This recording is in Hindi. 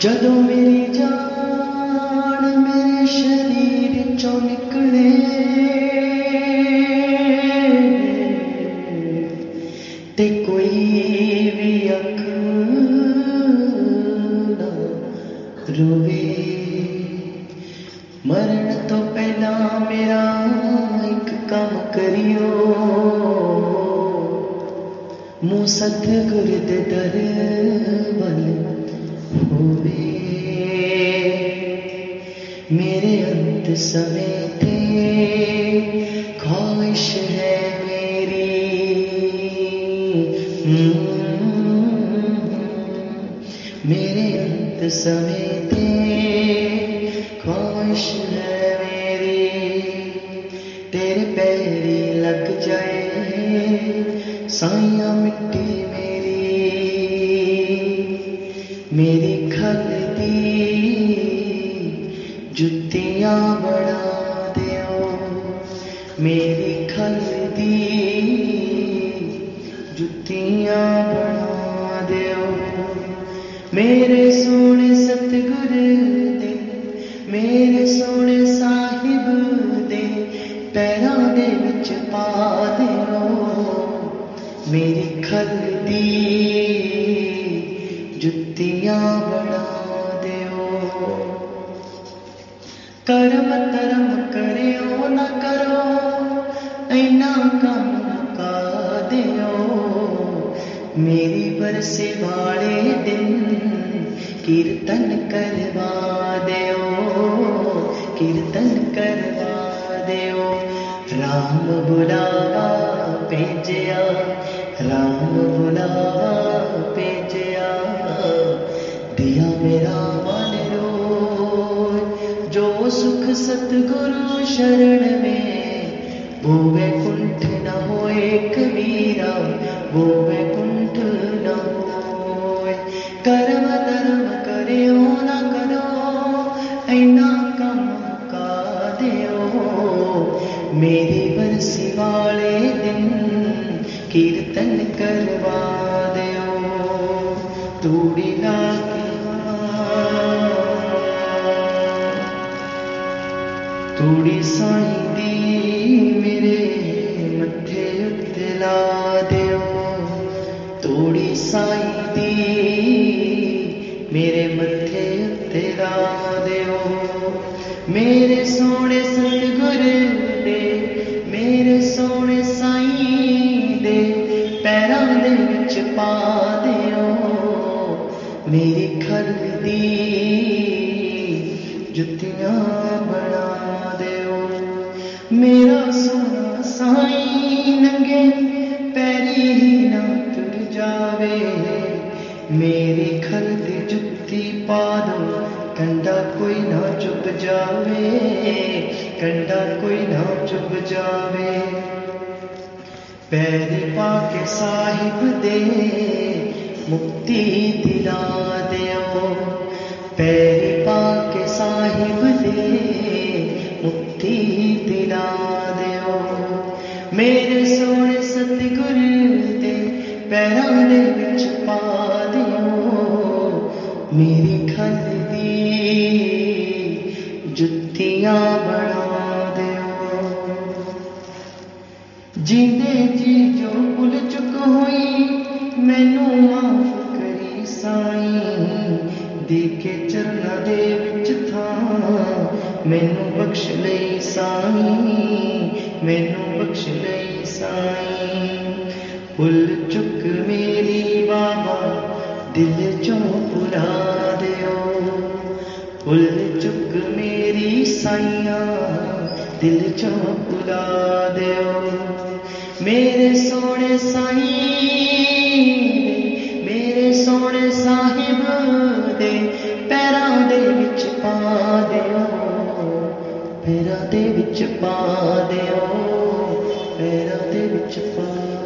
ਜਦੋਂ ਮੇਰੀ ਜਾਨ ਮੇਰੇ ਸ਼ਰੀਰ ਚੋਂ ਨਿਕਲੇ ਤੇ ਕੋਈ ਵੀ ਅੱਖ ਨਾ ਰੋਵੇ ਮਰਨ ਤੋਂ ਪਹਿਲਾਂ ਮੇਰਾ ਇੱਕ ਕੰਮ ਕਰਿਓ ਮੂੰਹ ਸਤਿਗੁਰ ਦੇ ਦਰ ਵੱਲ मेरे अंत समेटे ख्वाहिश है मेरी। हम्म, मेरे अंत समय थे, ख्वाहिश है मेरी। तेरे पैरी लग जाए साइया मिट्टी में मेरी खगती जुतियाँ बना दो मेरी खगती जुतियाँ बना दो मेरे सोने सतगुर दे, मेरे सोने साहिब दे, पैरों दे विच पा दो मेरी खगती जुतियाँ बना दो करम तरम करो न करो इना कम का दो मेरी बरसे वाले दिन कीर्तन करवा दो कीर्तन करवा दो राम बुलावा, भेजया, राम बुलावा भेज मेरा मन रोज जो सुख सतगुरु शरण में वो वैकुंठ न हो एक मीरा वो वैकुंठ न हो कर्म धर्म करो न करो, ऐना कम का दे मेरी बरसी ਤੂੜੀ ਸਾਈਂ ਦੀ ਮੇਰੇ ਮੱਥੇ ਉੱਤੇ ਲਾ ਦਿਓ ਤੂੜੀ ਸਾਈਂ ਦੀ ਮੇਰੇ ਮੱਥੇ ਉੱਤੇ ਲਾ ਦਿਓ ਮੇਰੇ ਸੋਹਣੇ ਸਤਿਗੁਰ ਦੇ ਮੇਰੇ ਸੋਹਣੇ ਸਾਈਂ ਦੇ ਪੈਰਾਂ ਦੇ ਵਿੱਚ ਪਾ ਦਿਓ ਮੇਰੀ ਖਲ जुतियाँ बना दो मेरा सोना साई नंगे, पैरी ही ना तुर जावे। मेरी खल जुत्ती पा दो, कंडा कोई ना चुप जावे। कंडा कोई ना चुप जावे। पैरी पाके साहिब दे, मुक्ति दिला दे पैर साहिब दे मुक्ति दिला दो मेरे सोने सतगुर दे पैरों बिच पा दो मेरी खल जुत्तियाँ बना दो जिंदे जी जो भुल चुक हुई, मैनू ਮੈਨੂੰ ਬਖਸ਼ ਲਈ ਸਾਈਂ ਮੈਨੂੰ ਬਖਸ਼ ਲਈ ਸਾਈਂ ਭੁੱਲ ਚੁੱਕ ਮੇਰੀ ਬਾਬਾ ਦਿਲ ਚੋਂ ਭੁਲਾ ਦਿਓ ਭੁੱਲ ਚੁੱਕ ਮੇਰੀ ਸਾਈਆਂ ਦਿਲ ਚੋਂ ਭੁਲਾ ਦਿਓ ਮੇਰੇ ਸੋਹਣੇ ਸਾਈਂ ਪੈਰਾਂ ਦੇ ਵਿੱਚ ਪਾ ਦਿਓ ਪੈਰਾਂ ਦੇ ਵਿੱਚ ਪਾ